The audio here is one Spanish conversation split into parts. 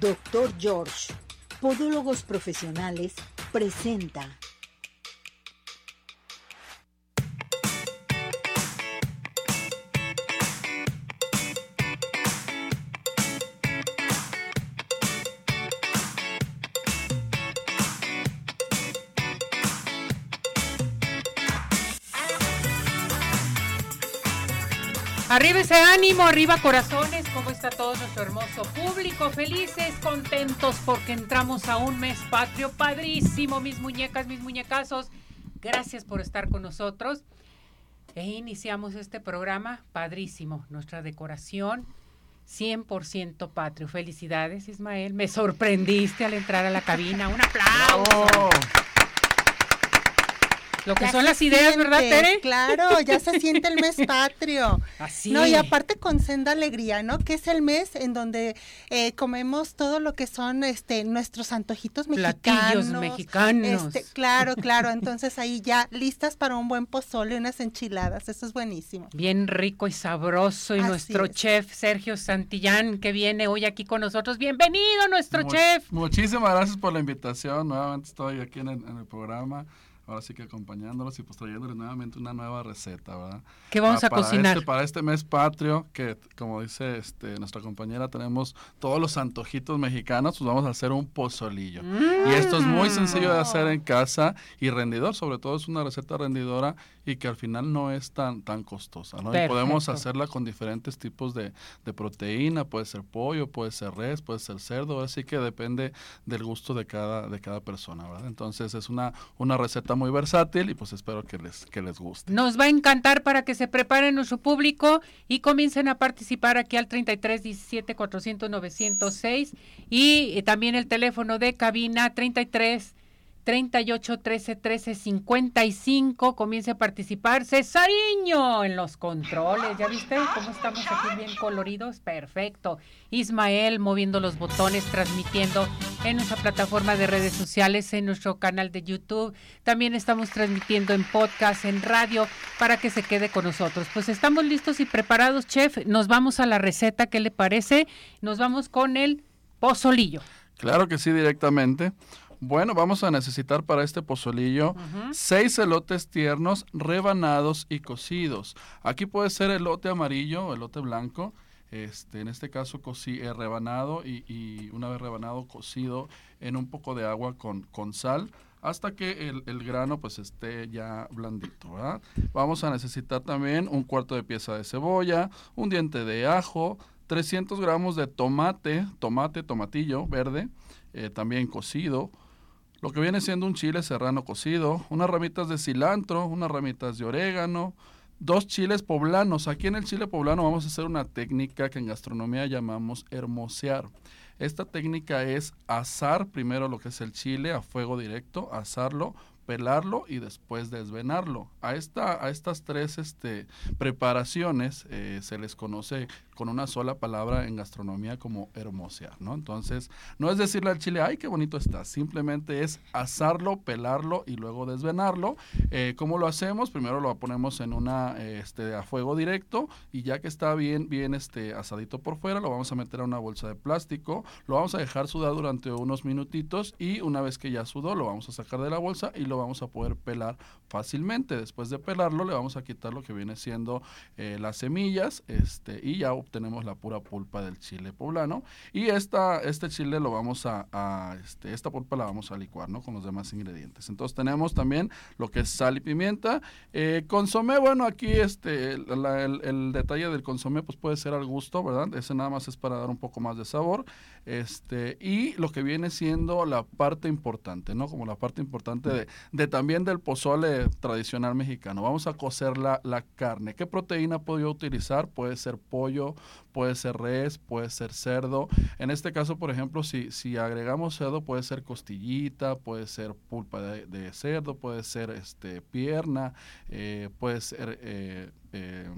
Doctor George, Podólogos Profesionales, presenta. Arriba ese ánimo, arriba corazones, ¿cómo está todo nuestro hermoso público? Felices, contentos porque entramos a un mes patrio padrísimo, mis muñecas, mis muñecazos. Gracias por estar con nosotros. E iniciamos este programa padrísimo, nuestra decoración 100% patrio. Felicidades, Ismael. Me sorprendiste al entrar a la cabina. Un aplauso. Lo que son las ideas, ¿verdad, Tere? Claro, ya se siente el mes patrio. Así. No, y aparte con senda alegría, ¿no? Que es el mes en donde eh, comemos todo lo que son este nuestros antojitos mexicanos. Platillos mexicanos. Este, claro, claro. Entonces ahí ya listas para un buen pozole, unas enchiladas. Eso es buenísimo. Bien rico y sabroso. Y Así nuestro es. chef Sergio Santillán, que viene hoy aquí con nosotros. Bienvenido, nuestro chef. Muchísimas gracias por la invitación. Nuevamente estoy aquí en el, en el programa. Ahora sí que acompañándolos y pues trayéndoles nuevamente una nueva receta, ¿verdad? ¿Qué vamos Ah, a para cocinar? este- para este mes patrio, que como dice este, nuestra compañera, tenemos todos los antojitos mexicanos, pues vamos a hacer un pozolillo. Y esto es muy sencillo de hacer en casa y rendidor, sobre todo es una receta rendidora y que al final no es tan, tan costosa, ¿no? Y podemos hacerla con diferentes tipos de, de proteína, puede ser pollo, puede ser res, puede ser cerdo, así que depende del gusto de cada, de cada persona, ¿verdad? Entonces es una, una receta muy versátil y pues espero que les, que les guste. Nos va a encantar para que se preparen nuestro público y comiencen a participar aquí al 33 17 400 906 y eh, también el teléfono de cabina 33 38 13 13 55. Comience a participar. Cesariño en los controles. ¿Ya viste cómo estamos aquí bien coloridos? Perfecto. Ismael moviendo los botones, transmitiendo en nuestra plataforma de redes sociales, en nuestro canal de YouTube. También estamos transmitiendo en podcast, en radio, para que se quede con nosotros. Pues estamos listos y preparados, chef. Nos vamos a la receta, ¿qué le parece? Nos vamos con el pozolillo. Claro que sí, directamente. Bueno, vamos a necesitar para este pozolillo seis elotes tiernos rebanados y cocidos. Aquí puede ser elote amarillo o elote blanco. Este, en este caso cocí, eh, rebanado y, y una vez rebanado cocido en un poco de agua con, con sal hasta que el, el grano pues esté ya blandito. ¿verdad? Vamos a necesitar también un cuarto de pieza de cebolla, un diente de ajo, 300 gramos de tomate, tomate, tomatillo verde, eh, también cocido, lo que viene siendo un chile serrano cocido, unas ramitas de cilantro, unas ramitas de orégano, dos chiles poblanos. Aquí en el chile poblano vamos a hacer una técnica que en gastronomía llamamos hermosear. Esta técnica es asar primero lo que es el chile a fuego directo, asarlo, pelarlo y después desvenarlo. A, esta, a estas tres este, preparaciones eh, se les conoce con una sola palabra en gastronomía como hermosear, ¿no? Entonces, no es decirle al chile, ay, qué bonito está, simplemente es asarlo, pelarlo y luego desvenarlo. Eh, ¿Cómo lo hacemos? Primero lo ponemos en una, este, a fuego directo y ya que está bien, bien este, asadito por fuera, lo vamos a meter a una bolsa de plástico, lo vamos a dejar sudar durante unos minutitos y una vez que ya sudó, lo vamos a sacar de la bolsa y lo vamos a poder pelar fácilmente. Después de pelarlo, le vamos a quitar lo que viene siendo eh, las semillas este, y ya obtenemos la pura pulpa del chile poblano. Y esta, este chile lo vamos a, este, esta pulpa la vamos a licuar, ¿no? Con los demás ingredientes. Entonces tenemos también lo que es sal y pimienta. Eh, consomé, bueno, aquí este, el, detalle del consomé pues puede ser al gusto, ¿verdad? Ese nada más es para dar un poco más de sabor. Este, y lo que viene siendo la parte importante, ¿no? Como la parte importante de, de también del pozole tradicional mexicano. Vamos a cocer la, la carne. ¿Qué proteína puedo utilizar? Puede ser pollo, puede ser res, puede ser cerdo. En este caso, por ejemplo, si, si agregamos cerdo, puede ser costillita, puede ser pulpa de, cerdo, puede ser este, pierna, eh, puede ser... eh, eh,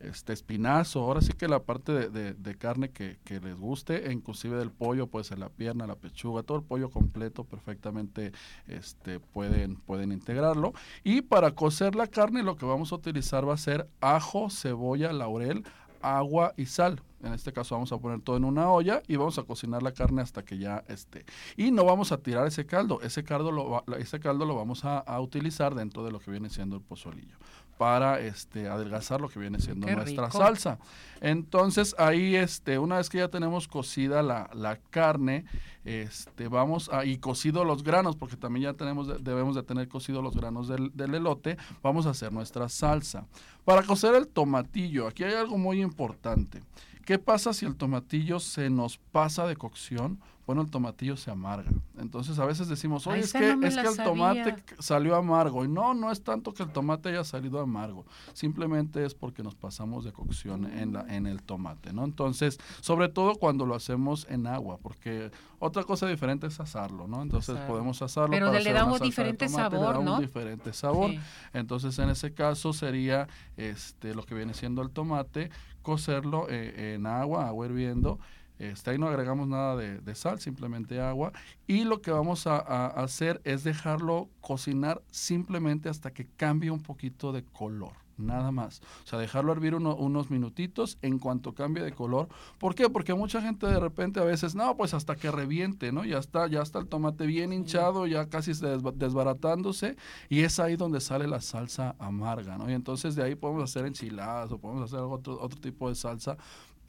este espinazo, ahora sí que la parte de, de- de carne que, que les guste, e inclusive del pollo, puede ser la pierna, la pechuga, todo el pollo completo perfectamente este, pueden, pueden integrarlo. Y para cocer la carne lo que vamos a utilizar va a ser ajo, cebolla, laurel, agua y sal. En este caso vamos a poner todo en una olla y vamos a cocinar la carne hasta que ya esté. Y no vamos a tirar ese caldo. Ese caldo lo, ese caldo lo vamos a, a utilizar dentro de lo que viene siendo el pozolillo para este adelgazar lo que viene siendo nuestra salsa. Entonces ahí este una vez que ya tenemos cocida la, la carne, este vamos a y cocido los granos porque también ya tenemos debemos de tener cocido los granos del, del elote, vamos a hacer nuestra salsa. Para cocer el tomatillo, aquí hay algo muy importante. ¿Qué pasa si el tomatillo se nos pasa de cocción? bueno, el tomatillo se amarga. Entonces a veces decimos, oye, es que, es que el tomate salió amargo. Y no, no es tanto que el tomate haya salido amargo. Simplemente es porque nos pasamos de cocción en, la, en el tomate, ¿no? Entonces, sobre todo cuando lo hacemos en agua, porque otra cosa diferente es asarlo, ¿no? Entonces podemos asarlo. Pero le damos diferente sabor, le damos diferente sabor. Entonces en ese caso sería este lo que viene siendo el tomate, cocerlo eh, en agua, agua hirviendo este, ahí no agregamos nada de, sal, simplemente agua. Y lo que vamos a, hacer es dejarlo cocinar simplemente hasta que cambie un poquito de color. Nada más. O sea, dejarlo hervir unos minutitos en cuanto cambie de color. ¿Por qué? Porque mucha gente de repente a veces, no, pues hasta que reviente, ¿no? Ya está, ya está el tomate bien hinchado, ya casi desbaratándose. Y es ahí donde sale la salsa amarga, ¿no? Y entonces de ahí podemos hacer enchiladas o podemos hacer otro, otro tipo de salsa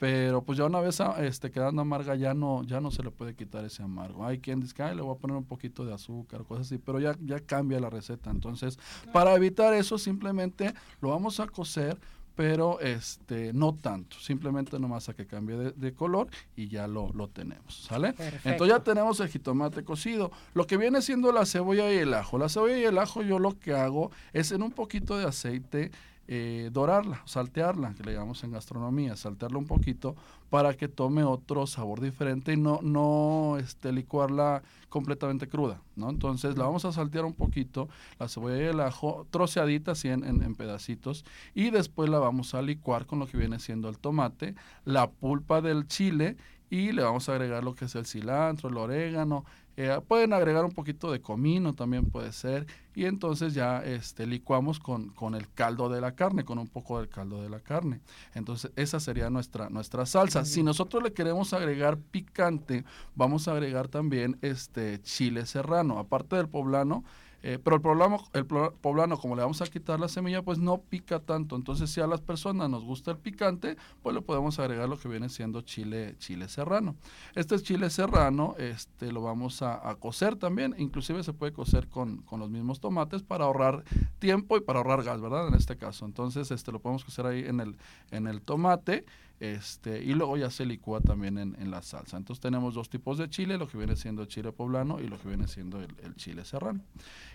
pero pues ya una vez ah, este, quedando amarga ya no, ya no se le puede quitar ese amargo. Hay quien dice, le voy a poner un poquito de azúcar, cosas así, pero ya, ya cambia la receta. Entonces, para evitar eso, simplemente lo vamos a cocer, pero este no tanto, simplemente nomás a que cambie de, color y ya lo, lo tenemos, ¿sale? Entonces ya tenemos el jitomate cocido. Lo que viene siendo la cebolla y el ajo. La cebolla y el ajo yo lo que hago es en un poquito de aceite eh, dorarla, saltearla, que le llamamos en gastronomía, saltearla un poquito para que tome otro sabor diferente y no, no este, licuarla completamente cruda, ¿no? Entonces la vamos a saltear un poquito, la cebolla y el ajo, troceadita así en, en, pedacitos, y después la vamos a licuar con lo que viene siendo el tomate, la pulpa del chile y le vamos a agregar lo que es el cilantro, el orégano, eh, pueden agregar un poquito de comino también puede ser y entonces ya este, licuamos con, con, el caldo de la carne, con un poco del caldo de la carne. Entonces esa sería nuestra, nuestra salsa. Si nosotros le queremos agregar picante, vamos a agregar también este chile serrano, aparte del poblano. Eh, pero el poblano, el poblano, como le vamos a quitar la semilla, pues no pica tanto. Entonces, si a las personas nos gusta el picante, pues le podemos agregar lo que viene siendo chile, chile serrano. Este chile serrano, este, lo vamos a, a cocer también. Inclusive se puede cocer con, con, los mismos tomates para ahorrar tiempo y para ahorrar gas, ¿verdad? En este caso. Entonces, este, lo podemos cocer ahí en el, en el tomate. Este, y luego ya se licúa también en, la salsa. Entonces tenemos dos tipos de chile, lo que viene siendo chile poblano y lo que viene siendo el, chile serrano.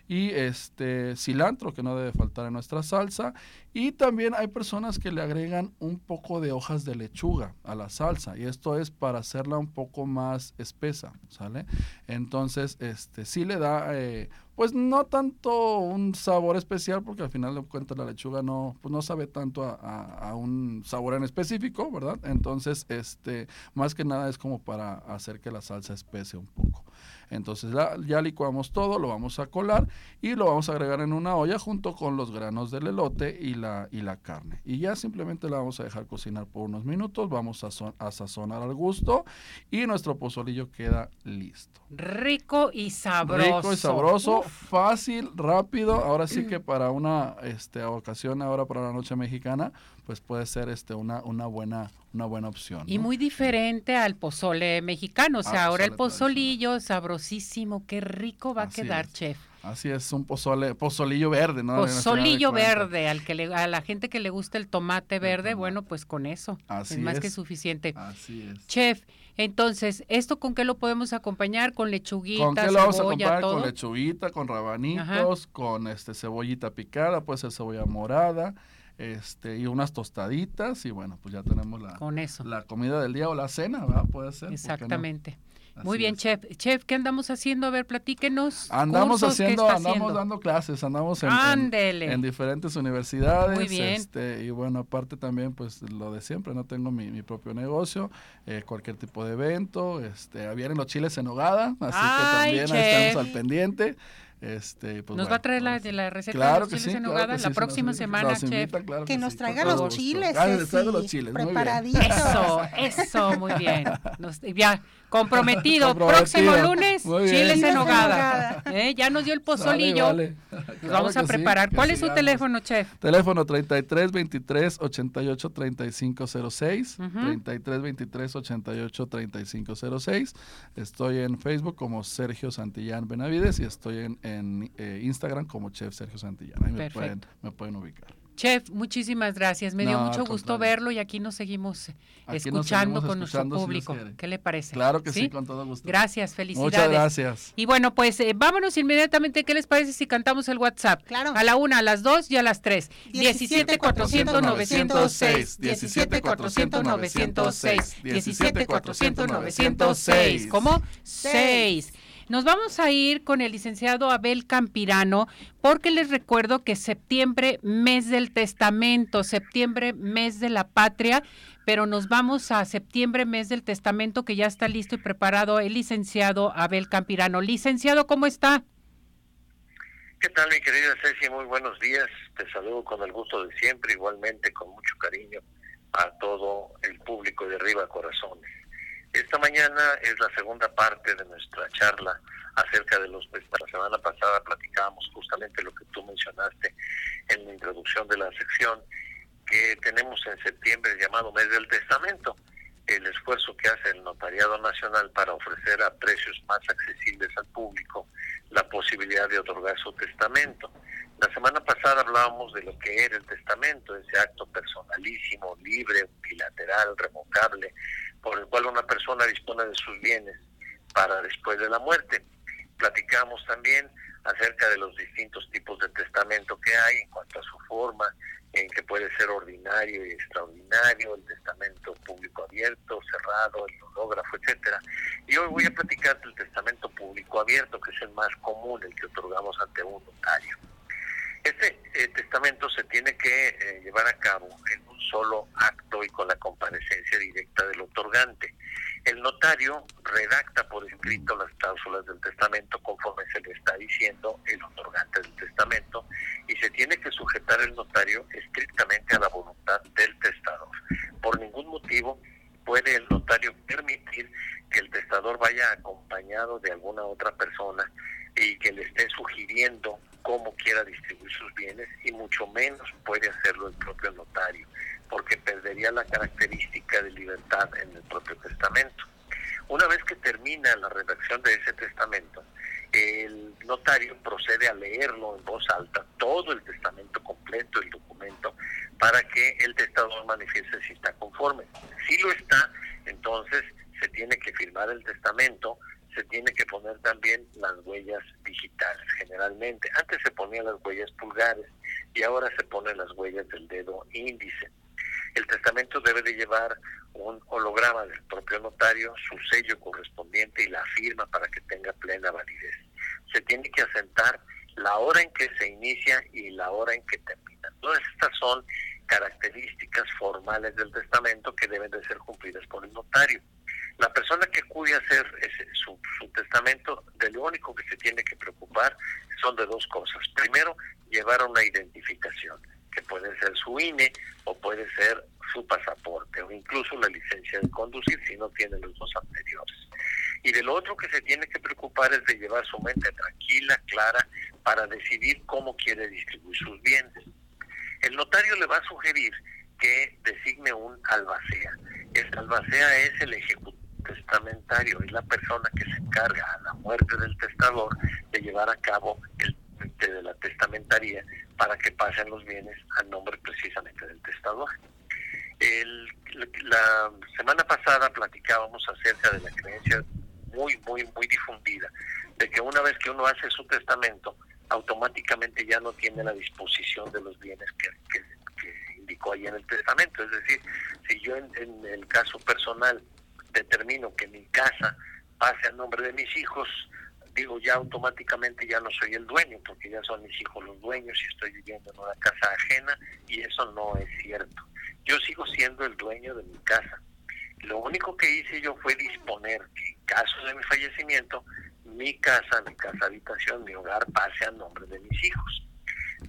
Y este cilantro que no debe faltar en nuestra salsa. Y también hay personas que le agregan un poco de hojas de lechuga a la salsa. Y esto es para hacerla un poco más espesa, ¿sale? Entonces, este sí le da eh, pues no tanto un sabor especial, porque al final de cuentas la lechuga no, pues no sabe tanto a, un sabor en específico, ¿verdad? Entonces, este, más que nada es como para hacer que la salsa espese un poco. Entonces ya licuamos todo, lo vamos a colar y lo vamos a agregar en una olla junto con los granos del elote y la, y la carne. Y ya simplemente la vamos a dejar cocinar por unos minutos, vamos a, a sazonar al gusto y nuestro pozolillo queda listo. Rico y sabroso. Rico y sabroso, fácil, rápido. Ahora sí que para una este, ocasión, ahora para la noche mexicana, pues puede ser este una, una buena una buena opción. Y muy diferente al pozole mexicano, o sea, ahora el pozolillo sabrosísimo, qué rico va a quedar, chef. Así es, un pozole, pozolillo verde, ¿no? Pozolillo verde, al que le, a la gente que le gusta el tomate verde, bueno, pues con eso es más que suficiente. Así es. Chef, entonces, ¿esto con qué lo podemos acompañar? ¿Con lechuguita, ¿Con qué lo vamos a acompañar? Con lechuguita, con rabanitos, con este cebollita picada, puede ser cebolla morada, este, y unas tostaditas y bueno, pues ya tenemos la, Con eso. la comida del día o la cena, ¿verdad? Puede ser. Exactamente. Muy bien, chef. Chef, ¿qué andamos haciendo? A ver, platíquenos. Andamos haciendo, andamos dando clases, andamos en, en, diferentes universidades. Muy bien. Este, y bueno, aparte también, pues lo de siempre, no tengo mi, mi propio negocio, eh, cualquier tipo de evento. Este, vienen los chiles en hogada, así que también estamos al pendiente. Este, pues nos bueno, va a traer la, de la receta Claro de los chiles sí, en claro nogada que sí, la sí, próxima nos- semana, nos chef. claro Que nos traiga los chiles, Ah, les traigo Ceci, los chiles, preparaditos. Eso, eso, muy bien. Nos- ya, comprometido. Próximo lunes, chiles en nogada. ¿Eh? Ya nos dio el pozolillo. Vale, vale. Nos Claro vamos a preparar. ¿Cuál es su teléfono, chef? Teléfono 33 23 88 35 06. Ujú. 33 23 88 35 06. Estoy en Facebook como Sergio Santillán Benavides y estoy en, en, eh, Instagram como Chef Sergio Santillán. Ahí me pueden, me pueden ubicar. Chef, muchísimas gracias. Me dio No, mucho al gusto verlo y aquí nos seguimos nos escuchando seguimos con nuestro escuchando, si Dios público. quiere. ¿Qué le parece? Claro que sí, con todo gusto. Gracias, felicidades. Muchas gracias. Y bueno, pues eh, vámonos inmediatamente. ¿Qué les parece si cantamos el WhatsApp? Claro. A la una, a las dos y a las tres. 17 400 906 17 400 906 17 400 906 ¿Cómo? 6. Nos vamos a ir con el licenciado Abel Campirano porque les recuerdo que septiembre, mes del testamento, septiembre, mes de la patria, pero nos vamos a septiembre, mes del testamento que ya está listo y preparado el licenciado Abel Campirano. Licenciado, ¿cómo está? ¿Qué tal, mi querida Ceci? Muy buenos días. Te saludo con el gusto de siempre, igualmente con mucho cariño a todo el público de Arriba Corazones. Esta mañana es la segunda parte de nuestra charla acerca de los... La semana pasada platicábamos justamente lo que tú mencionaste en la introducción de la sección, que tenemos en septiembre llamado Mes del Testamento, el esfuerzo que hace el Notariado Nacional para ofrecer a precios más accesibles al público la posibilidad de otorgar su testamento. La semana pasada hablábamos de lo que era el testamento, ese acto personalísimo, libre, unilateral, revocable, por el cual una persona dispone de sus bienes para después de la muerte. Platicamos también acerca de los distintos tipos de testamento que hay en cuanto a su forma, en que puede ser ordinario y extraordinario, el testamento público abierto, cerrado, el hológrafo, etcétera. Y hoy voy a platicar del testamento público abierto, que es el más común, el que otorgamos ante un notario. Este eh, testamento se tiene que eh, llevar a cabo en solo acto y con la comparecencia directa del otorgante. El notario redacta por escrito las cláusulas del testamento conforme se le está diciendo el otorgante del testamento y se tiene que sujetar el notario estrictamente a la voluntad del testador. Por ningún motivo puede el notario permitir que el testador vaya acompañado de alguna otra persona y que le esté sugiriendo cómo quiera distribuir sus bienes y mucho menos puede hacerlo el propio notario porque perdería la característica de libertad en el propio testamento. Una vez que termina la redacción de ese testamento, el notario procede a leerlo en voz alta, todo el testamento completo, el documento, para que el testador manifieste si está conforme. Si lo está, entonces se tiene que firmar el testamento, se tiene que poner también las huellas digitales, generalmente. Antes se ponían las huellas pulgares y ahora se ponen las huellas del dedo índice. El testamento debe de llevar un holograma del propio notario, su sello correspondiente y la firma para que tenga plena validez. Se tiene que asentar la hora en que se inicia y la hora en que termina. Todas estas son características formales del testamento que deben de ser cumplidas por el notario. La persona que acude a hacer ese, su, su testamento, de lo único que se tiene que preocupar son de dos cosas. Primero, llevar una identificación, puede ser su INE o puede ser su pasaporte o incluso la licencia de conducir si no tiene los dos anteriores. Y de lo otro que se tiene que preocupar es de llevar su mente tranquila, clara, para decidir cómo quiere distribuir sus bienes. El notario le va a sugerir que designe un albacea. El albacea es el ejecutivo testamentario, es la persona que se encarga a la muerte del testador de llevar a cabo el trámite de la testamentaría para que pasen los bienes a nombre precisamente del testador. El, la semana pasada platicábamos acerca de la creencia muy, muy, muy difundida de que una vez que uno hace su testamento, automáticamente ya no tiene la disposición de los bienes que, que, que indicó ahí en el testamento. Es decir, si yo en, en el caso personal determino que mi casa pase a nombre de mis hijos, digo ya automáticamente ya no soy el dueño, porque ya son mis hijos los dueños y estoy viviendo en una casa ajena y eso no es cierto. Yo sigo siendo el dueño de mi casa. Lo único que hice yo fue disponer que en caso de mi fallecimiento mi casa, mi casa habitación, mi hogar pase a nombre de mis hijos.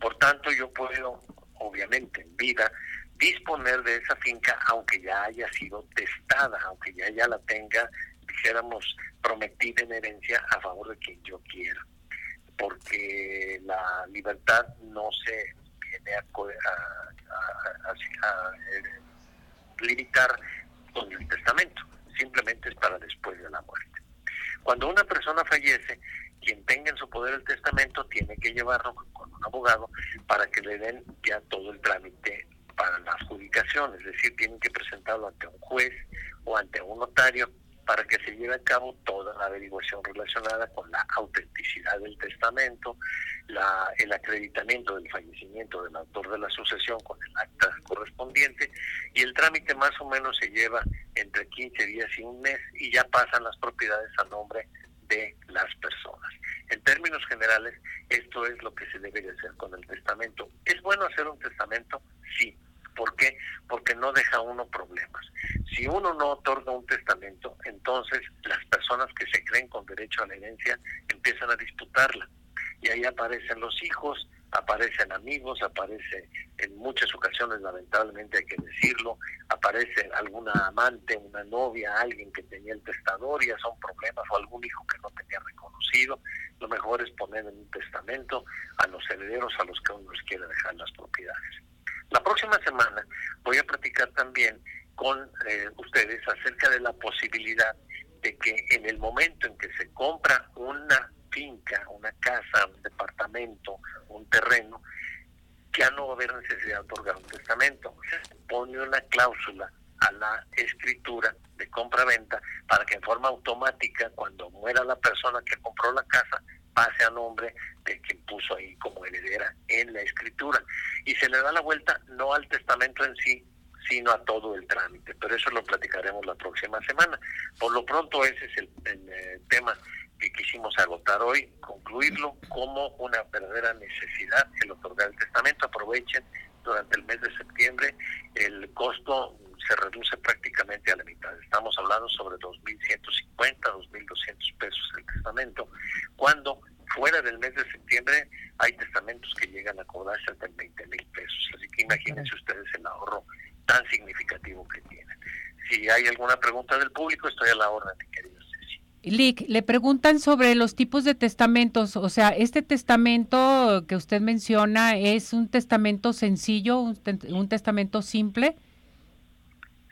Por tanto, yo puedo, obviamente, en vida, disponer de esa finca aunque ya haya sido testada, aunque ya, ya la tenga, dijéramos, prometida en herencia a favor de quien yo quiera. Porque la libertad no se viene a, eh, limitar con el testamento, simplemente es para después de la muerte. Cuando una persona fallece, quien tenga en su poder el testamento tiene que llevarlo con un abogado para que le den ya todo el trámite para la adjudicación, es decir, tienen que presentarlo ante un juez o ante un notario para que se lleve a cabo toda la averiguación relacionada con la autenticidad del testamento, la, el acreditamiento del fallecimiento del autor de la sucesión con el acta correspondiente y el trámite más o menos se lleva entre 15 días y un mes y ya pasan las propiedades a nombre de las personas. En términos generales, esto es lo que se debe de hacer con el testamento. ¿Es bueno hacer un testamento? Sí. ¿Por qué? Porque no deja uno problemas. Si uno no otorga un testamento, entonces las personas que se creen con derecho a la herencia empiezan a disputarla. Y ahí aparecen los hijos, aparecen amigos, aparece en muchas ocasiones, lamentablemente hay que decirlo, aparece alguna amante, una novia, alguien que tenía el testador y ya son problemas, o algún hijo que no tenía reconocido. Lo mejor es poner en un testamento a los herederos a los que uno les quiere dejar las propiedades. La próxima semana voy a platicar también con eh, ustedes acerca de la posibilidad de que en el momento en que se compra una finca, una casa, un departamento, un terreno, ya no va a haber necesidad de otorgar un testamento. Se pone una cláusula a la escritura de compra-venta para que en forma automática, cuando muera la persona que compró la casa, pase a nombre de quien puso ahí como heredera en la escritura. Y se le da la vuelta no al testamento en sí, sino a todo el trámite. Pero eso lo platicaremos la próxima semana. Por lo pronto ese es el, eh, tema que quisimos agotar hoy, concluirlo como una verdadera necesidad el otorgar el testamento. Aprovechen durante el mes de septiembre, el costo se reduce prácticamente a la mitad. Estamos hablando sobre 2.150, 2.200 pesos el testamento, cuando fuera del mes de septiembre hay testamentos que llegan a cobrarse hasta en 20 mil pesos. Así que imagínense ustedes el ahorro tan significativo que tienen. Si hay alguna pregunta del público, estoy a la orden, mi querida Ceci. Lick, le preguntan sobre los tipos de testamentos. O sea, este testamento que usted menciona es un testamento sencillo, un testamento simple.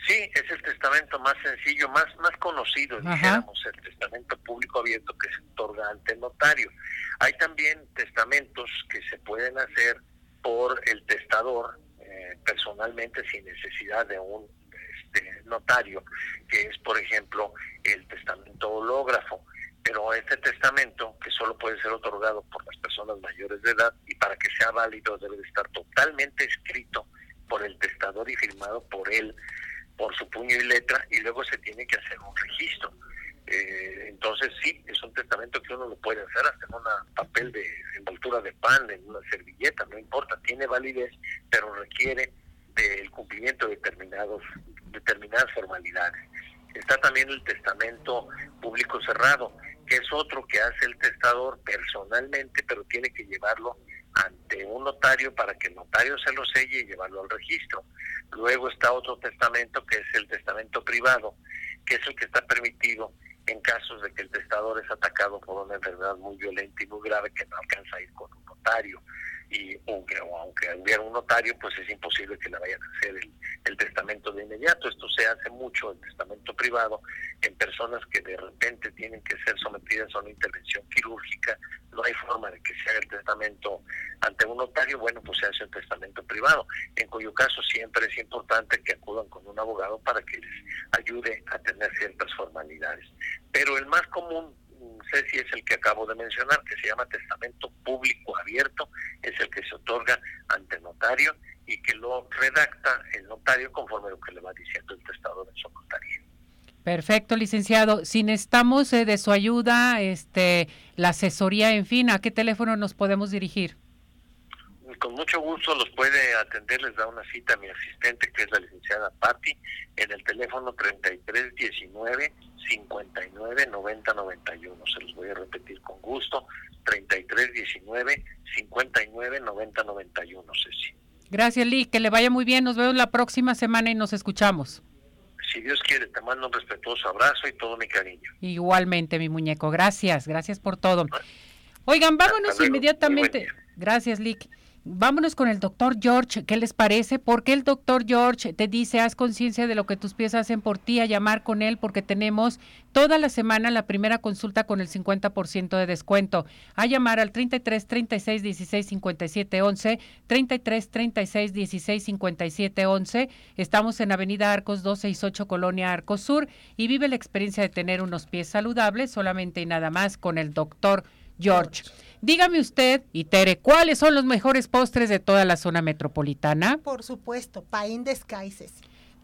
Sí, es el testamento más sencillo, más más conocido, digamos, el testamento público abierto que se otorga ante el notario. Hay también testamentos que se pueden hacer por el testador eh, personalmente sin necesidad de un este, notario, que es, por ejemplo, el testamento hológrafo. Pero este testamento, que solo puede ser otorgado por las personas mayores de edad y para que sea válido debe de estar totalmente escrito por el testador y firmado por él por su puño y letra y luego se tiene que hacer un registro. Eh, entonces sí, es un testamento que uno lo puede hacer hasta en un papel de envoltura de pan, en una servilleta, no importa, tiene validez, pero requiere del cumplimiento de determinados, determinadas formalidades. Está también el testamento público cerrado, que es otro que hace el testador personalmente, pero tiene que llevarlo ante un notario para que el notario se lo selle y llevarlo al registro. Luego está otro testamento que es el testamento privado, que es el que está permitido en casos de que el testador es atacado por una enfermedad muy violenta y muy grave que no alcanza a ir con un notario y aunque, aunque hubiera un notario, pues es imposible que le vayan a hacer el, el, testamento de inmediato. Esto se hace mucho, el testamento privado, en personas que de repente tienen que ser sometidas a una intervención quirúrgica, no hay forma de que se haga el testamento ante un notario, bueno, pues se hace el testamento privado, en cuyo caso siempre es importante que acudan con un abogado para que les ayude a tener ciertas formalidades. Pero el más común sé si es el que acabo de mencionar, que se llama testamento público abierto, es el que se otorga ante notario y que lo redacta el notario conforme a lo que le va diciendo el testador en su notario. Perfecto, licenciado. Si necesitamos eh, de su ayuda, este, la asesoría, en fin, ¿a qué teléfono nos podemos dirigir? Con mucho gusto los puede atender, les da una cita a mi asistente, que es la licenciada Patti, en el teléfono 3319 59 90 91. Se los voy a repetir con gusto, 3319 59 90 91, Ceci. Gracias, Lee. Que le vaya muy bien. Nos vemos la próxima semana y nos escuchamos. Si Dios quiere, te mando un respetuoso abrazo y todo mi cariño. Igualmente, mi muñeco. Gracias, gracias por todo. Oigan, vámonos inmediatamente. Gracias, Lick. Vámonos con el doctor George, ¿qué les parece? Porque el doctor George te dice, haz conciencia de lo que tus pies hacen por ti, a llamar con él porque tenemos toda la semana la primera consulta con el 50% de descuento. A llamar al 33 36 16 57 11, 33 36 16 57 11. Estamos en Avenida Arcos 268 Colonia Arcos Sur y vive la experiencia de tener unos pies saludables solamente y nada más con el doctor George. Dígame usted, y Tere, ¿cuáles son los mejores postres de toda la zona metropolitana? Por supuesto, Pain Descaices.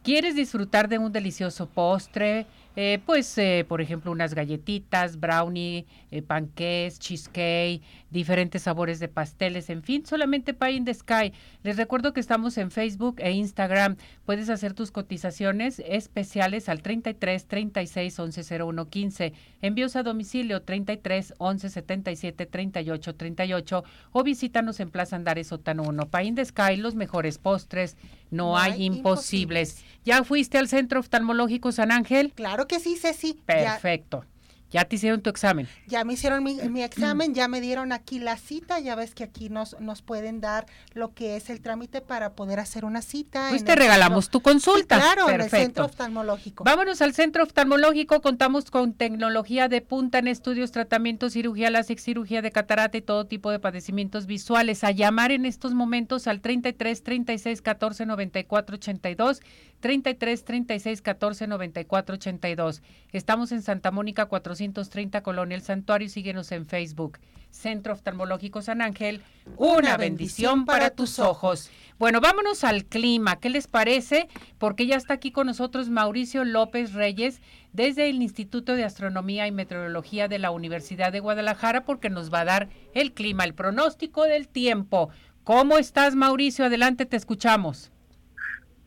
¿Quieres disfrutar de un delicioso postre? Eh, pues, eh, por ejemplo, unas galletitas, brownie, eh, panqués, cheesecake, diferentes sabores de pasteles, en fin, solamente Pie in the Sky. Les recuerdo que estamos en Facebook e Instagram. Puedes hacer tus cotizaciones especiales al 33 36 11 01 15. Envíos a domicilio 33 11 77 38 38 o visítanos en Plaza Andares Sotano 1. Pie in the Sky, los mejores postres. No, hay, imposibles. ¿Ya fuiste al Centro Oftalmológico San Ángel? Claro que sí, Ceci. Perfecto. Ya te hicieron tu examen. Ya me hicieron mi, examen, ya me dieron aquí la cita, ya ves que aquí nos, nos pueden dar lo que es el trámite para poder hacer una cita. Pues te regalamos tu consulta. claro, en el centro oftalmológico. Vámonos al centro oftalmológico, contamos con tecnología de punta en estudios, tratamientos, cirugía láser, cirugía de catarata y todo tipo de padecimientos visuales. A llamar en estos momentos al 33 36 14 94 82 33 36 14 94 82. Estamos en Santa Mónica 430 Colonia El Santuario. Síguenos en Facebook. Centro Oftalmológico San Ángel. Una, bendición, para tus ojos. Bueno, vámonos al clima. ¿Qué les parece? Porque ya está aquí con nosotros Mauricio López Reyes desde el Instituto de Astronomía y Meteorología de la Universidad de Guadalajara porque nos va a dar el clima, el pronóstico del tiempo. ¿Cómo estás, Mauricio? Adelante, te escuchamos.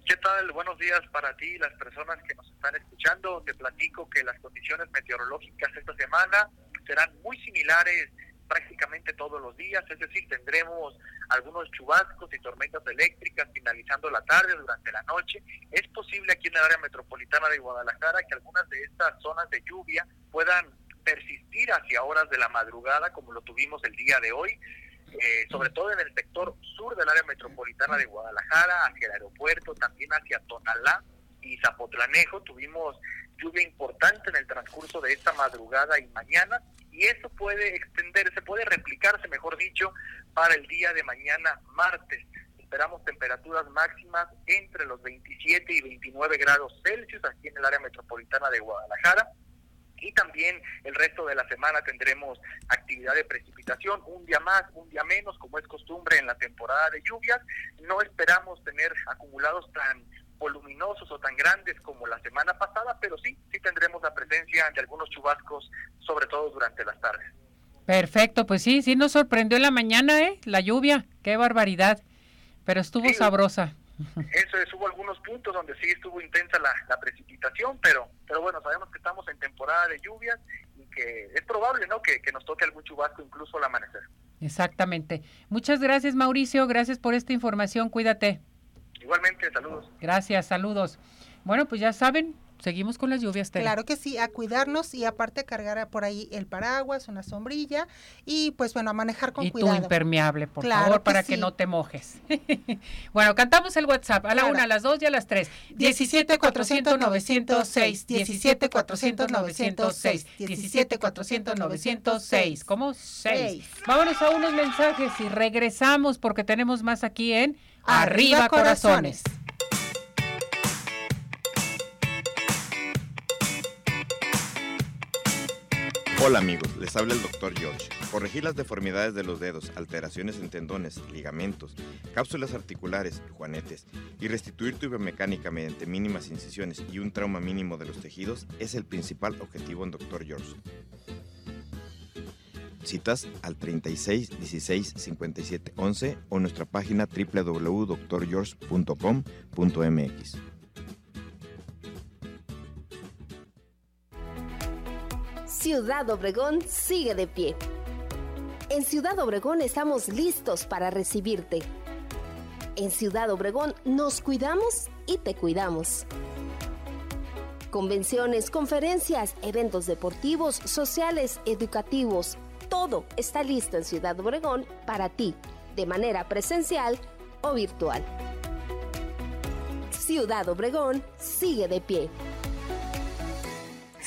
¿Qué tal? Buenos días para ti y las personas que nos están escuchando. Te platico que las condiciones meteorológicas esta semana serán muy similares prácticamente todos los días, es decir, tendremos algunos chubascos y tormentas eléctricas finalizando la tarde, durante la noche. Es posible aquí en el área metropolitana de Guadalajara que algunas de estas zonas de lluvia puedan persistir hacia horas de la madrugada, como lo tuvimos el día de hoy. Eh, sobre todo en el sector sur del área metropolitana de Guadalajara, hacia el aeropuerto, también hacia Tonalá y Zapotlanejo. Tuvimos lluvia importante en el transcurso de esta madrugada y mañana y eso puede extenderse, puede replicarse, mejor dicho, para el día de mañana martes. Esperamos temperaturas máximas entre los 27 y 29 grados Celsius aquí en el área metropolitana de Guadalajara y también el resto de la semana tendremos actividad de precipitación, un día más, un día menos, como es costumbre en la temporada de lluvias. No esperamos tener acumulados tan voluminosos o tan grandes como la semana pasada, pero sí, sí tendremos la presencia de algunos chubascos, sobre todo durante las tardes. Perfecto, pues sí, sí nos sorprendió en la mañana, ¿eh? La lluvia, qué barbaridad, pero estuvo sabrosa. Eso es, hubo algunos puntos donde sí estuvo intensa la, precipitación, pero pero bueno, sabemos que estamos en temporada de lluvias y que es probable, ¿no? Que, que nos toque algún chubasco incluso al amanecer. Exactamente. Muchas gracias, Mauricio. Gracias por esta información. Cuídate. Igualmente, saludos. Gracias, saludos. Bueno, pues ya saben, Seguimos con las lluvias, Claro que sí, a cuidarnos y aparte cargar por ahí el paraguas, una sombrilla y pues bueno, a manejar con cuidado. Y impermeable, por favor, para que no te mojes. bueno, cantamos el WhatsApp a la una, a las dos y a las tres. 17 400 906, 17 400 906, 17 400 906, ¿cómo? Seis. Vámonos a unos mensajes y regresamos porque tenemos más aquí en Arriba, corazones. Hola amigos, les habla el Dr. George. Corregir las deformidades de los dedos, alteraciones en tendones, ligamentos, cápsulas articulares, juanetes y restituir tu biomecánica mediante mínimas incisiones y un trauma mínimo de los tejidos es el principal objetivo en Dr. George. Citas al 36 16 57 11 o nuestra página www.drgeorge.com.mx. Ciudad Obregón sigue de pie. En Ciudad Obregón estamos listos para recibirte. En Ciudad Obregón nos cuidamos y te cuidamos. Convenciones, conferencias, eventos deportivos, sociales, educativos, todo está listo en Ciudad Obregón para ti, de manera presencial o virtual. Ciudad Obregón sigue de pie.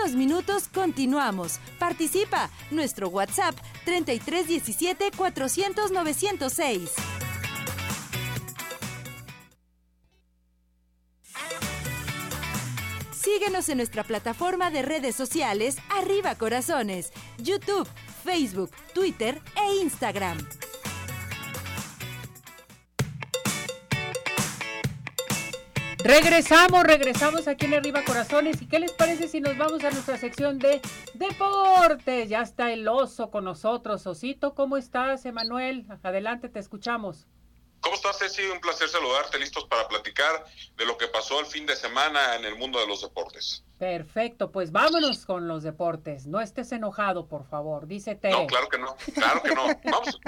Unos minutos continuamos. Participa. Nuestro WhatsApp 3317 400 906. Síguenos en nuestra plataforma de redes sociales Arriba Corazones, YouTube, Facebook, Twitter e Instagram. Regresamos, regresamos aquí en Arriba Corazones. ¿Y qué les parece si nos vamos a nuestra sección de deportes? Ya está el oso con nosotros. Osito, ¿cómo estás, Emanuel? Adelante, te escuchamos. ¿Cómo estás, Ceci? Un placer saludarte, listos para platicar de lo que pasó el fin de semana en el mundo de los deportes. Perfecto, pues vámonos con los deportes. No estés enojado, por favor, dice Tere. No, claro que no, claro que no. Vamos.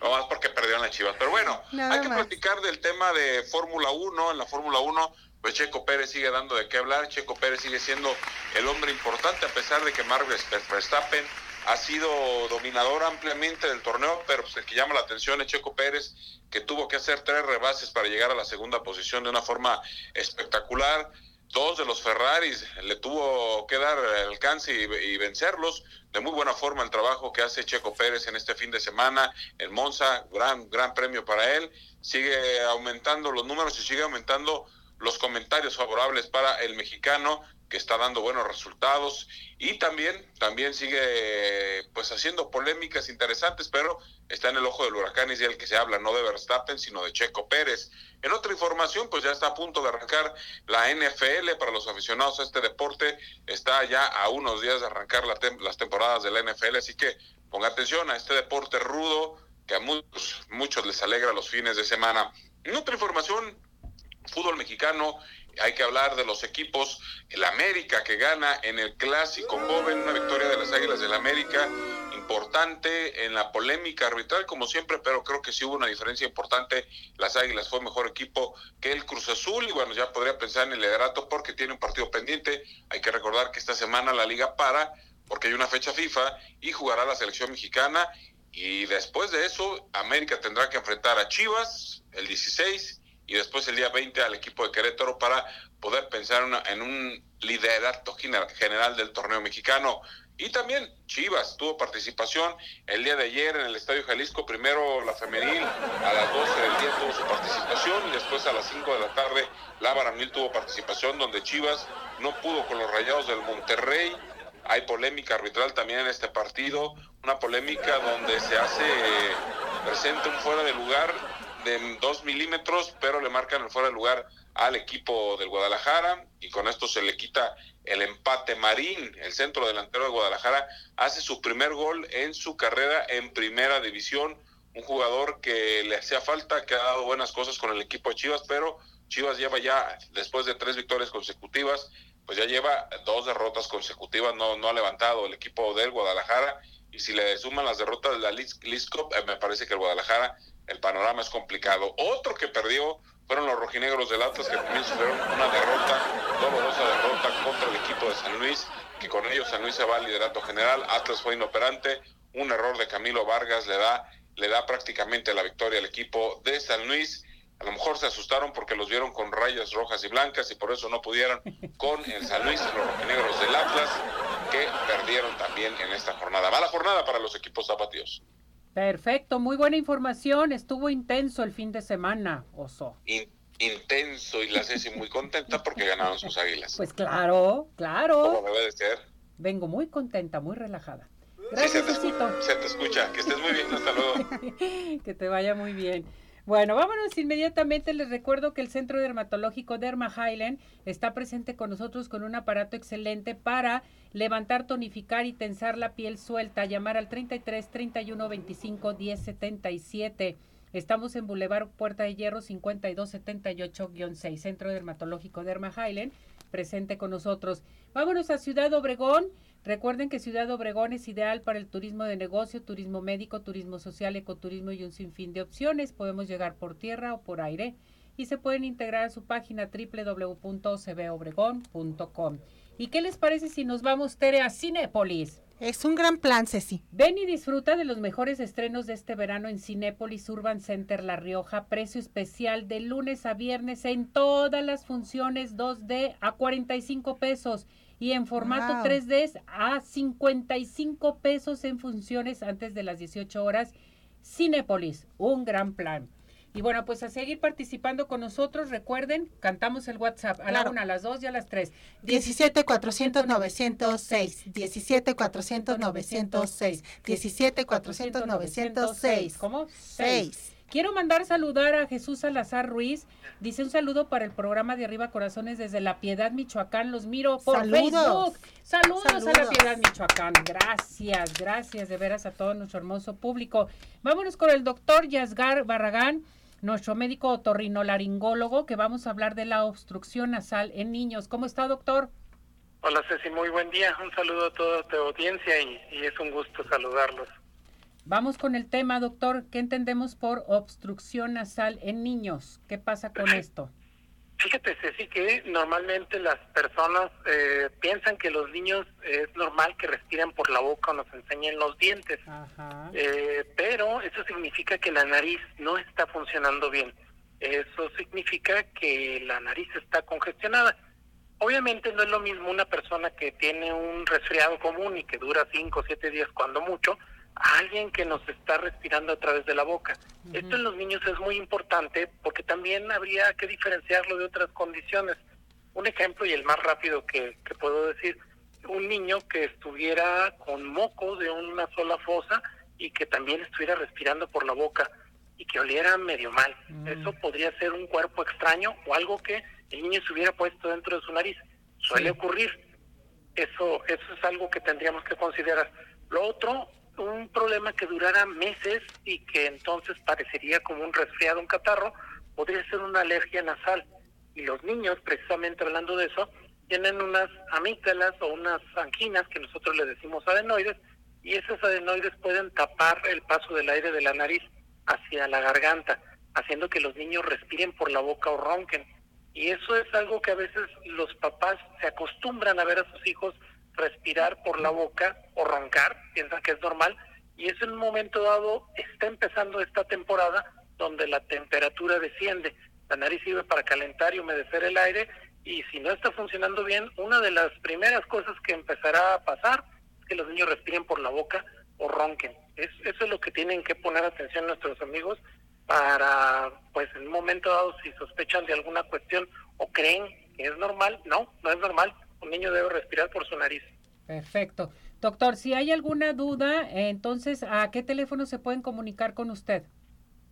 No más porque perdieron las chivas. Pero bueno, Nada hay que más. platicar del tema de Fórmula 1. En la Fórmula 1, pues Checo Pérez sigue dando de qué hablar. Checo Pérez sigue siendo el hombre importante, a pesar de que Max Verstappen ha sido dominador ampliamente del torneo, pero pues el que llama la atención es Checo Pérez, que tuvo que hacer tres rebases para llegar a la segunda posición de una forma espectacular. Dos de los Ferraris le tuvo que dar alcance y, vencerlos. De muy buena forma el trabajo que hace Checo Pérez en este fin de semana en Monza, gran, gran premio para él. Sigue aumentando los números y sigue aumentando los comentarios favorables para el mexicano que está dando buenos resultados y también también sigue pues haciendo polémicas interesantes, pero está en el ojo del huracán y es el que se habla no de Verstappen, sino de Checo Pérez. En otra información, pues ya está a punto de arrancar la NFL para los aficionados a este deporte, está ya a unos días de arrancar la las temporadas de la NFL, así que ponga atención a este deporte rudo que a muchos muchos les alegra los fines de semana. En otra información, fútbol mexicano, hay que hablar de los equipos, el América que gana en el clásico joven, una victoria de las Águilas del América, importante en la polémica arbitral como siempre, pero creo que sí hubo una diferencia importante, las Águilas fue mejor equipo que el Cruz Azul y bueno, ya podría pensar en el liderato porque tiene un partido pendiente, hay que recordar que esta semana la liga para porque hay una fecha FIFA y jugará la selección mexicana. Y después de eso América tendrá que enfrentar a Chivas el 16 y después el día 20 al equipo de Querétaro para poder pensar en un liderato general del torneo mexicano. Y también Chivas tuvo participación el día de ayer en el Estadio Jalisco, primero la femenil a las 12 del día tuvo su participación y después a las 5 de la tarde la varonil tuvo participación donde Chivas no pudo con los rayados del Monterrey. Hay polémica arbitral también en este partido, una polémica donde se hace eh, presente un fuera de lugar de dos milímetros, pero le marcan el fuera de lugar al equipo del Guadalajara y con esto se le quita el empate. Marín, el centro delantero de Guadalajara, hace su primer gol en su carrera en primera división. Un jugador que le hacía falta, que ha dado buenas cosas con el equipo de Chivas, pero Chivas lleva ya, después de tres victorias consecutivas, pues ya lleva dos derrotas consecutivas, no, no ha levantado el equipo del Guadalajara. Y si le suman las derrotas de la League Cup, eh, me parece que el Guadalajara el panorama es complicado. Otro que perdió fueron los rojinegros del Atlas que también sufrieron una derrota, dolorosa derrota contra el equipo de San Luis, que con ellos San Luis se va al liderato general, Atlas fue inoperante, un error de Camilo Vargas le da, le da prácticamente la victoria al equipo de San Luis. A lo mejor se asustaron porque los vieron con rayas rojas y blancas y por eso no pudieron con el San Luis, los rojinegros del Atlas, que perdieron también en esta jornada. Mala jornada para los equipos zapatíos. Perfecto, muy buena información. Estuvo intenso el fin de semana, Oso. intenso y la Ceci muy contenta porque ganaron sus águilas. Pues claro, claro. Como debe de ser. Vengo muy contenta, muy relajada. Gracias, se, te, se te escucha. Que estés muy bien. Hasta luego. que te vaya muy bien. Bueno, vámonos inmediatamente. Les recuerdo que el Centro Dermatológico Derma Highland está presente con nosotros con un aparato excelente para levantar, tonificar y tensar la piel suelta. Llamar al 33 31 25 10 77. Estamos en Boulevard Puerta de Hierro 5278-6, Centro Dermatológico Derma Highland, presente con nosotros. Vámonos a Ciudad Obregón. Recuerden que Ciudad Obregón es ideal para el turismo de negocio, turismo médico, turismo social, ecoturismo y un sinfín de opciones. Podemos llegar por tierra o por aire y se pueden integrar a su página www.cbobregón.com. ¿Y qué les parece si nos vamos, Tere, a Cinépolis? Es un gran plan, Ceci. Ven y disfruta de los mejores estrenos de este verano en Cinépolis Urban Center La Rioja. Precio especial de lunes a viernes en todas las funciones 2D a 45 pesos y en formato 3D a 55 pesos en funciones antes de las 18 horas. Cinépolis, un gran plan. Y bueno, pues a seguir participando con nosotros, recuerden, cantamos el WhatsApp a la una, a las dos y a las tres. 17 400 906, 17 400 906, 17 400 906. ¿Cómo? 6. Quiero mandar saludar a Jesús Salazar Ruiz. Dice un saludo para el programa de Arriba Corazones desde La Piedad, Michoacán. Los miro por Facebook. Saludos, a La Piedad, Michoacán. Gracias, gracias de veras a todo nuestro hermoso público. Vámonos con el doctor Yasgar Barragán, nuestro médico otorrinolaringólogo, que vamos a hablar de la obstrucción nasal en niños. ¿Cómo está, doctor? Hola, Ceci, muy buen día. Un saludo a toda tu audiencia y es un gusto saludarlos. Vamos con el tema, doctor. ¿Qué entendemos por obstrucción nasal en niños? ¿Qué pasa con esto? Fíjate, Ceci, que normalmente las personas eh, piensan que los niños es normal que respiren por la boca o nos enseñen los dientes. Eh, pero eso significa que la nariz no está funcionando bien. Eso significa que la nariz está congestionada. Obviamente no es lo mismo una persona que tiene un resfriado común y que dura 5 o 7 días cuando mucho, a alguien que nos está respirando a través de la boca. Esto en los niños es muy importante porque también habría que diferenciarlo de otras condiciones. Un ejemplo y el más rápido que, puedo decir, un niño que estuviera con moco de una sola fosa y que también estuviera respirando por la boca y que oliera medio mal. Eso podría ser un cuerpo extraño o algo que el niño se hubiera puesto dentro de su nariz. Suele ocurrir. Eso, eso es algo que tendríamos que considerar. Lo otro un problema que durara meses y que entonces parecería como un resfriado, un catarro, podría ser una alergia nasal. Y los niños, precisamente hablando de eso, tienen unas amígdalas o unas anginas que nosotros le decimos adenoides, y esas adenoides pueden tapar el paso del aire de la nariz hacia la garganta, haciendo que los niños respiren por la boca o ronquen. Y eso es algo que a veces los papás se acostumbran a ver a sus hijos respirar por la boca o roncar, piensan que es normal, y es en un momento dado, está empezando esta temporada donde la temperatura desciende, la nariz sirve para calentar y humedecer el aire, y si no está funcionando bien, una de las primeras cosas que empezará a pasar es que los niños respiren por la boca o ronquen. Es, eso es lo que tienen que poner atención nuestros amigos para, pues en un momento dado, si sospechan de alguna cuestión o creen que es normal, no, no es normal, un niño debe respirar por su nariz. Perfecto. Doctor, si hay alguna duda, entonces, ¿a qué teléfono se pueden comunicar con usted?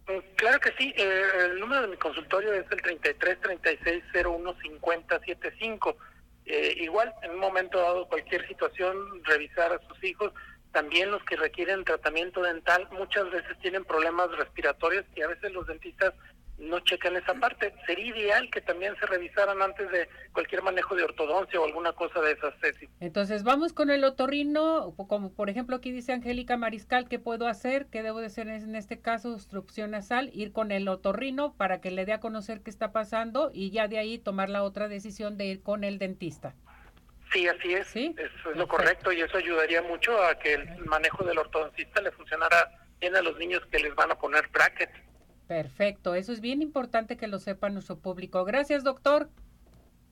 Mm, claro que sí. Eh, el número de mi consultorio es el 33 36 01 50 75. igual, en un momento dado, cualquier situación, revisar a sus hijos. También los que requieren tratamiento dental muchas veces tienen problemas respiratorios y a veces los dentistas no checan esa parte. Sería ideal que también se revisaran antes de cualquier manejo de ortodoncia o alguna cosa de esas, tesis. Entonces, vamos con el otorrino, como por ejemplo aquí dice Angélica Mariscal, ¿qué puedo hacer? ¿Qué debo de hacer en este caso? Obstrucción nasal, ir con el otorrino para que le dé a conocer qué está pasando y ya de ahí tomar la otra decisión de ir con el dentista. Sí, así es. ¿Sí? Eso es lo correcto y eso ayudaría mucho a que el manejo del ortodoncista le funcionara bien a los niños que les van a poner brackets. Perfecto, eso es bien importante que lo sepa nuestro público. Gracias, doctor.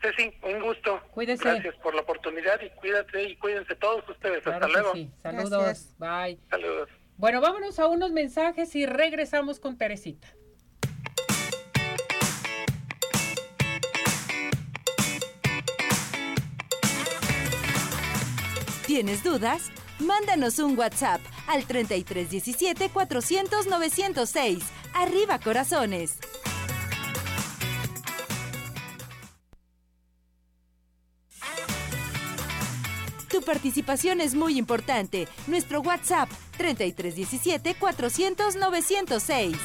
Sí, sí, un gusto. Cuídese. Gracias por la oportunidad y cuídate y cuídense todos ustedes. Hasta luego. Sí. Saludos. Bye. Saludos. Bueno, vámonos a unos mensajes y regresamos con Teresita. ¿Tienes dudas? Mándanos un WhatsApp al 3317 400 906. Arriba corazones. Tu participación es muy importante. Nuestro WhatsApp 3317 400 906.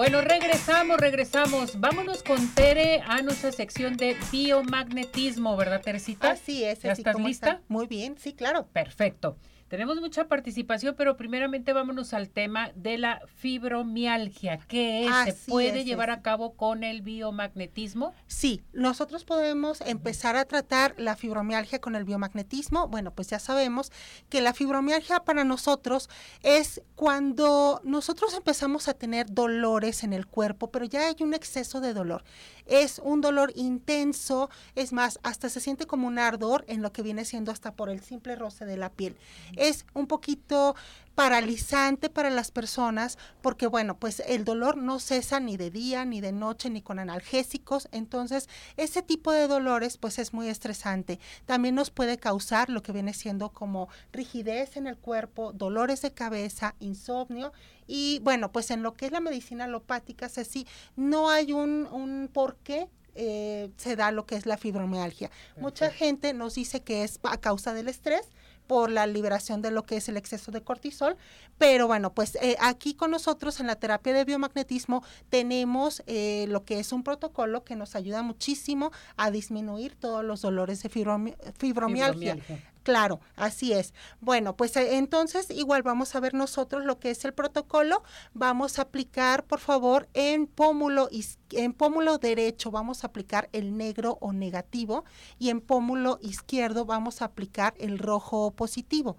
Bueno, regresamos, regresamos. Vámonos con Tere a nuestra sección de biomagnetismo, ¿verdad, Teresita? Así es. ¿Ya estás lista? Muy bien, sí, claro. Perfecto. Tenemos mucha participación, pero primeramente vámonos al tema de la fibromialgia. ¿Qué es? ¿Se puede llevar a cabo con el biomagnetismo? Sí, nosotros podemos empezar a tratar la fibromialgia con el biomagnetismo. Bueno, pues ya sabemos que la fibromialgia para nosotros es cuando nosotros empezamos a tener dolores en el cuerpo, pero ya hay un exceso de dolor. Es un dolor intenso, es más, hasta se siente como un ardor en lo que viene siendo hasta por el simple roce de la piel. Es un poquito paralizante para las personas porque bueno, pues el dolor no cesa ni de día, ni de noche, ni con analgésicos, entonces ese tipo de dolores pues es muy estresante. También nos puede causar lo que viene siendo como rigidez en el cuerpo, dolores de cabeza, insomnio y bueno, pues en lo que es la medicina alopática, sí, no hay un, un por qué eh, se da lo que es la fibromialgia. Mucha gente nos dice que es a causa del estrés, por la liberación de lo que es el exceso de cortisol. Pero bueno, pues eh, aquí con nosotros en la terapia de biomagnetismo tenemos eh, lo que es un protocolo que nos ayuda muchísimo a disminuir todos los dolores de fibromialgia. Claro, así es. Bueno, pues eh, entonces igual vamos a ver nosotros lo que es el protocolo. Vamos a aplicar, por favor, en pómulo, en pómulo derecho vamos a aplicar el negro o negativo y en pómulo izquierdo vamos a aplicar el rojo positivo.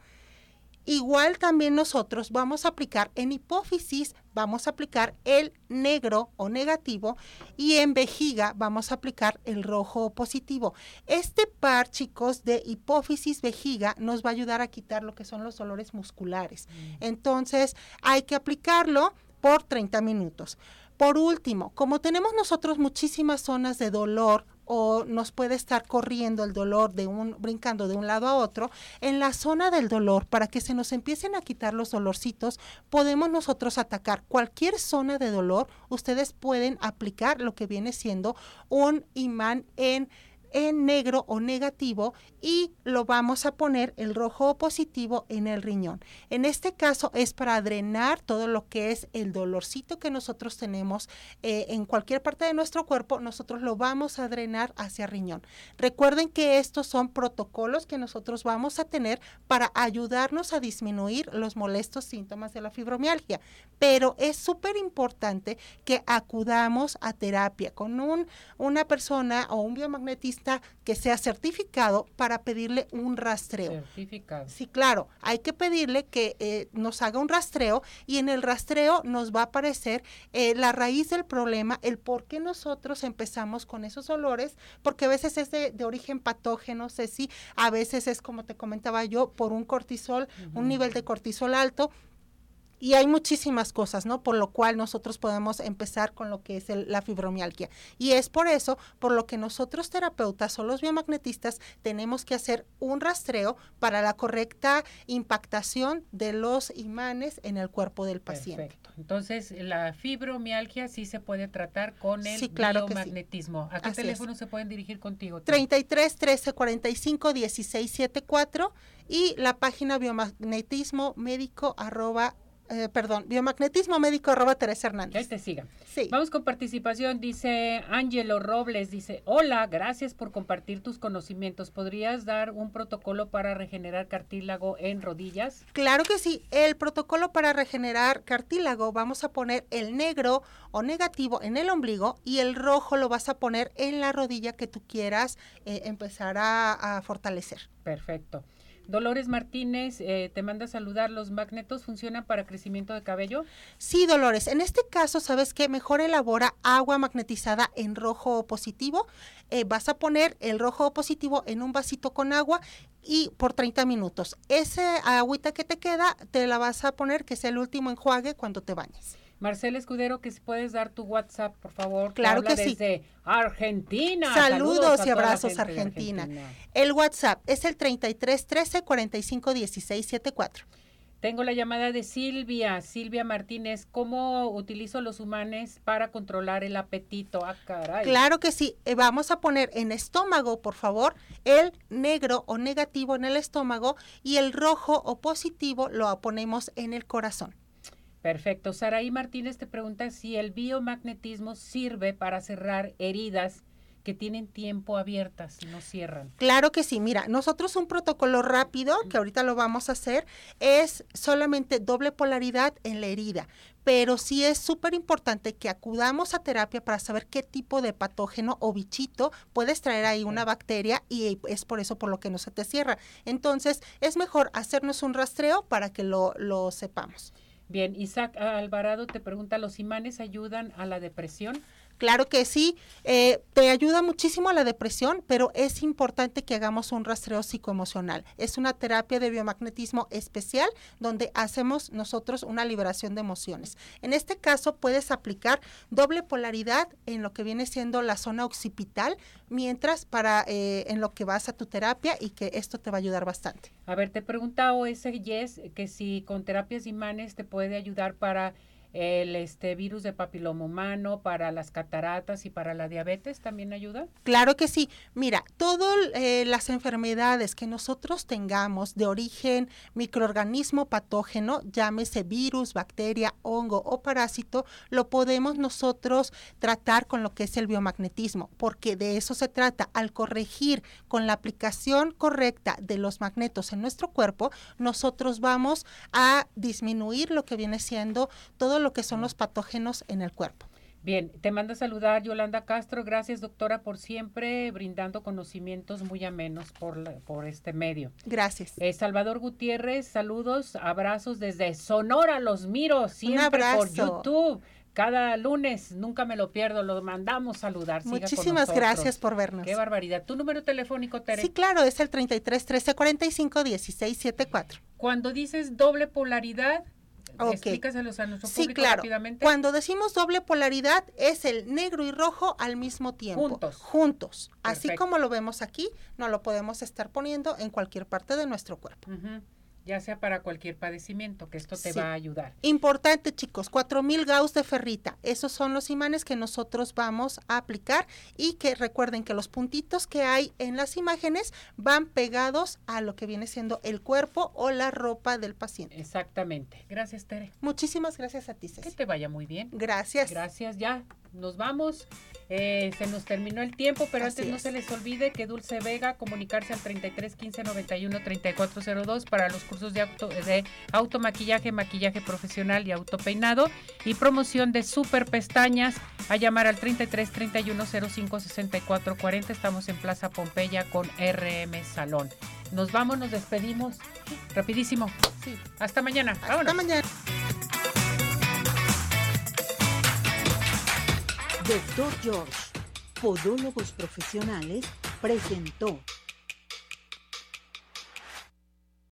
Igual también nosotros vamos a aplicar en hipófisis, vamos a aplicar el negro o negativo y en vejiga vamos a aplicar el rojo o positivo. Este par, chicos, de hipófisis vejiga nos va a ayudar a quitar lo que son los dolores musculares. Mm. Entonces, hay que aplicarlo por 30 minutos. Por último, como tenemos nosotros muchísimas zonas de dolor o nos puede estar corriendo el dolor de un brincando de un lado a otro, en la zona del dolor para que se nos empiecen a quitar los dolorcitos, podemos nosotros atacar cualquier zona de dolor, ustedes pueden aplicar lo que viene siendo un imán en en negro o negativo y lo vamos a poner el rojo o positivo en el riñón. En este caso es para drenar todo lo que es el dolorcito que nosotros tenemos eh, en cualquier parte de nuestro cuerpo, nosotros lo vamos a drenar hacia riñón. Recuerden que estos son protocolos que nosotros vamos a tener para ayudarnos a disminuir los molestos síntomas de la fibromialgia, pero es súper importante que acudamos a terapia con un, una persona o un biomagnetista que sea certificado para pedirle un rastreo. Certificado. Sí, claro, hay que pedirle que eh, nos haga un rastreo y en el rastreo nos va a aparecer eh, la raíz del problema, el por qué nosotros empezamos con esos olores, porque a veces es de, origen patógeno, sé si a veces es como te comentaba yo, por un cortisol, un nivel de cortisol alto y hay muchísimas cosas, ¿no? Por lo cual nosotros podemos empezar con lo que es la fibromialgia. Y es por eso, por lo que nosotros terapeutas o los biomagnetistas tenemos que hacer un rastreo para la correcta impactación de los imanes en el cuerpo del paciente. Perfecto. Entonces, la fibromialgia sí se puede tratar con el biomagnetismo. ¿A qué teléfono se pueden dirigir contigo? 33 13 45 16 74 y la página biomagnetismo médico arroba eh, perdón, biomagnetismo médico arroba Teresa Hernández. Ya te siga. Sí. Vamos con participación, dice Ángelo Robles, dice, hola, gracias por compartir tus conocimientos. ¿Podrías dar un protocolo para regenerar cartílago en rodillas? Claro que sí. El protocolo para regenerar cartílago, vamos a poner el negro o negativo en el ombligo y el rojo lo vas a poner en la rodilla que tú quieras eh, empezar a fortalecer. Perfecto. Dolores Martínez eh, te manda a saludar. ¿Los magnetos funcionan para crecimiento de cabello? Sí, Dolores. En este caso, ¿sabes qué? Mejor elabora agua magnetizada en rojo positivo. Eh, vas a poner el rojo positivo en un vasito con agua y por 30 minutos. Esa agüita que te queda, te la vas a poner, que es el último enjuague cuando te bañes. Marcela Escudero, que si puedes dar tu WhatsApp, por favor. Claro que, desde Argentina. Saludos, y abrazos, Argentina. El WhatsApp es el 33 13 45 16 74. Tengo la llamada de Silvia, Silvia Martínez. ¿Cómo utilizo los humanes para controlar el apetito? Ah, caray. Claro que sí. Eh, vamos a poner en estómago, por favor, el negro o negativo en el estómago y el rojo o positivo lo ponemos en el corazón. Perfecto. Saraí Martínez te pregunta si el biomagnetismo sirve para cerrar heridas que tienen tiempo abiertas y no cierran. Claro que sí, mira, nosotros un protocolo rápido, que ahorita lo vamos a hacer, es solamente doble polaridad en la herida, pero sí es súper importante que acudamos a terapia para saber qué tipo de patógeno o bichito puedes traer ahí una bacteria y es por eso por lo que no se te cierra. Entonces, es mejor hacernos un rastreo para que lo, lo sepamos. Bien, Isaac Alvarado te pregunta, ¿los imanes ayudan a la depresión? Claro que sí, eh, te ayuda muchísimo a la depresión, pero es importante que hagamos un rastreo psicoemocional. Es una terapia de biomagnetismo especial donde hacemos nosotros una liberación de emociones. En este caso puedes aplicar doble polaridad en lo que viene siendo la zona occipital, mientras para eh, en lo que vas a tu terapia y que esto te va a ayudar bastante. A ver, te pregunta ese Yes que si con terapias imanes te puede ayudar para el este virus de papiloma humano, para las cataratas y para la diabetes también ayuda? Claro que sí. Mira, todas eh, las enfermedades que nosotros tengamos de origen microorganismo patógeno, llámese virus, bacteria, hongo o parásito, lo podemos nosotros tratar con lo que es el biomagnetismo, porque de eso se trata. Al corregir con la aplicación correcta de los magnetos en nuestro cuerpo, nosotros vamos a disminuir lo que viene siendo todo lo que son los patógenos en el cuerpo. Bien, te manda a saludar Yolanda Castro. Gracias, doctora, por siempre brindando conocimientos muy amenos por, por este medio. Gracias. Eh, Salvador Gutiérrez, saludos, abrazos desde Sonora, los miro siempre por YouTube. Cada lunes, nunca me lo pierdo, lo mandamos saludar. Muchísimas gracias por vernos. Qué barbaridad. ¿Tu número telefónico, Tere? Sí, claro, es el 33 13 45 16 74. Cuando dices doble polaridad, Explícaselos a nuestro sí, claro. rápidamente. Cuando decimos doble polaridad es el negro y rojo al mismo tiempo. Juntos. Juntos. Así como lo vemos aquí, no lo podemos estar poniendo en cualquier parte de nuestro cuerpo ya sea para cualquier padecimiento, que esto te va a ayudar. Importante, chicos, 4000 gauss de ferrita. Esos son los imanes que nosotros vamos a aplicar y que recuerden que los puntitos que hay en las imágenes van pegados a lo que viene siendo el cuerpo o la ropa del paciente. Exactamente. Gracias, Tere. Muchísimas gracias a ti, Ceci. Que te vaya muy bien. Gracias. Gracias, ya nos vamos. Eh, se nos terminó el tiempo, pero antes no se les olvide que Dulce Vega comunicarse al 33 15 91 3402 para los cursos de auto de automaquillaje, maquillaje profesional y autopeinado y promoción de super pestañas a llamar al 33 31 05 64 40. Estamos en Plaza Pompeya con RM Salón. Nos vamos, nos despedimos rapidísimo. Sí. Hasta mañana. Hasta mañana. Doctor George, Podólogos Profesionales, presentó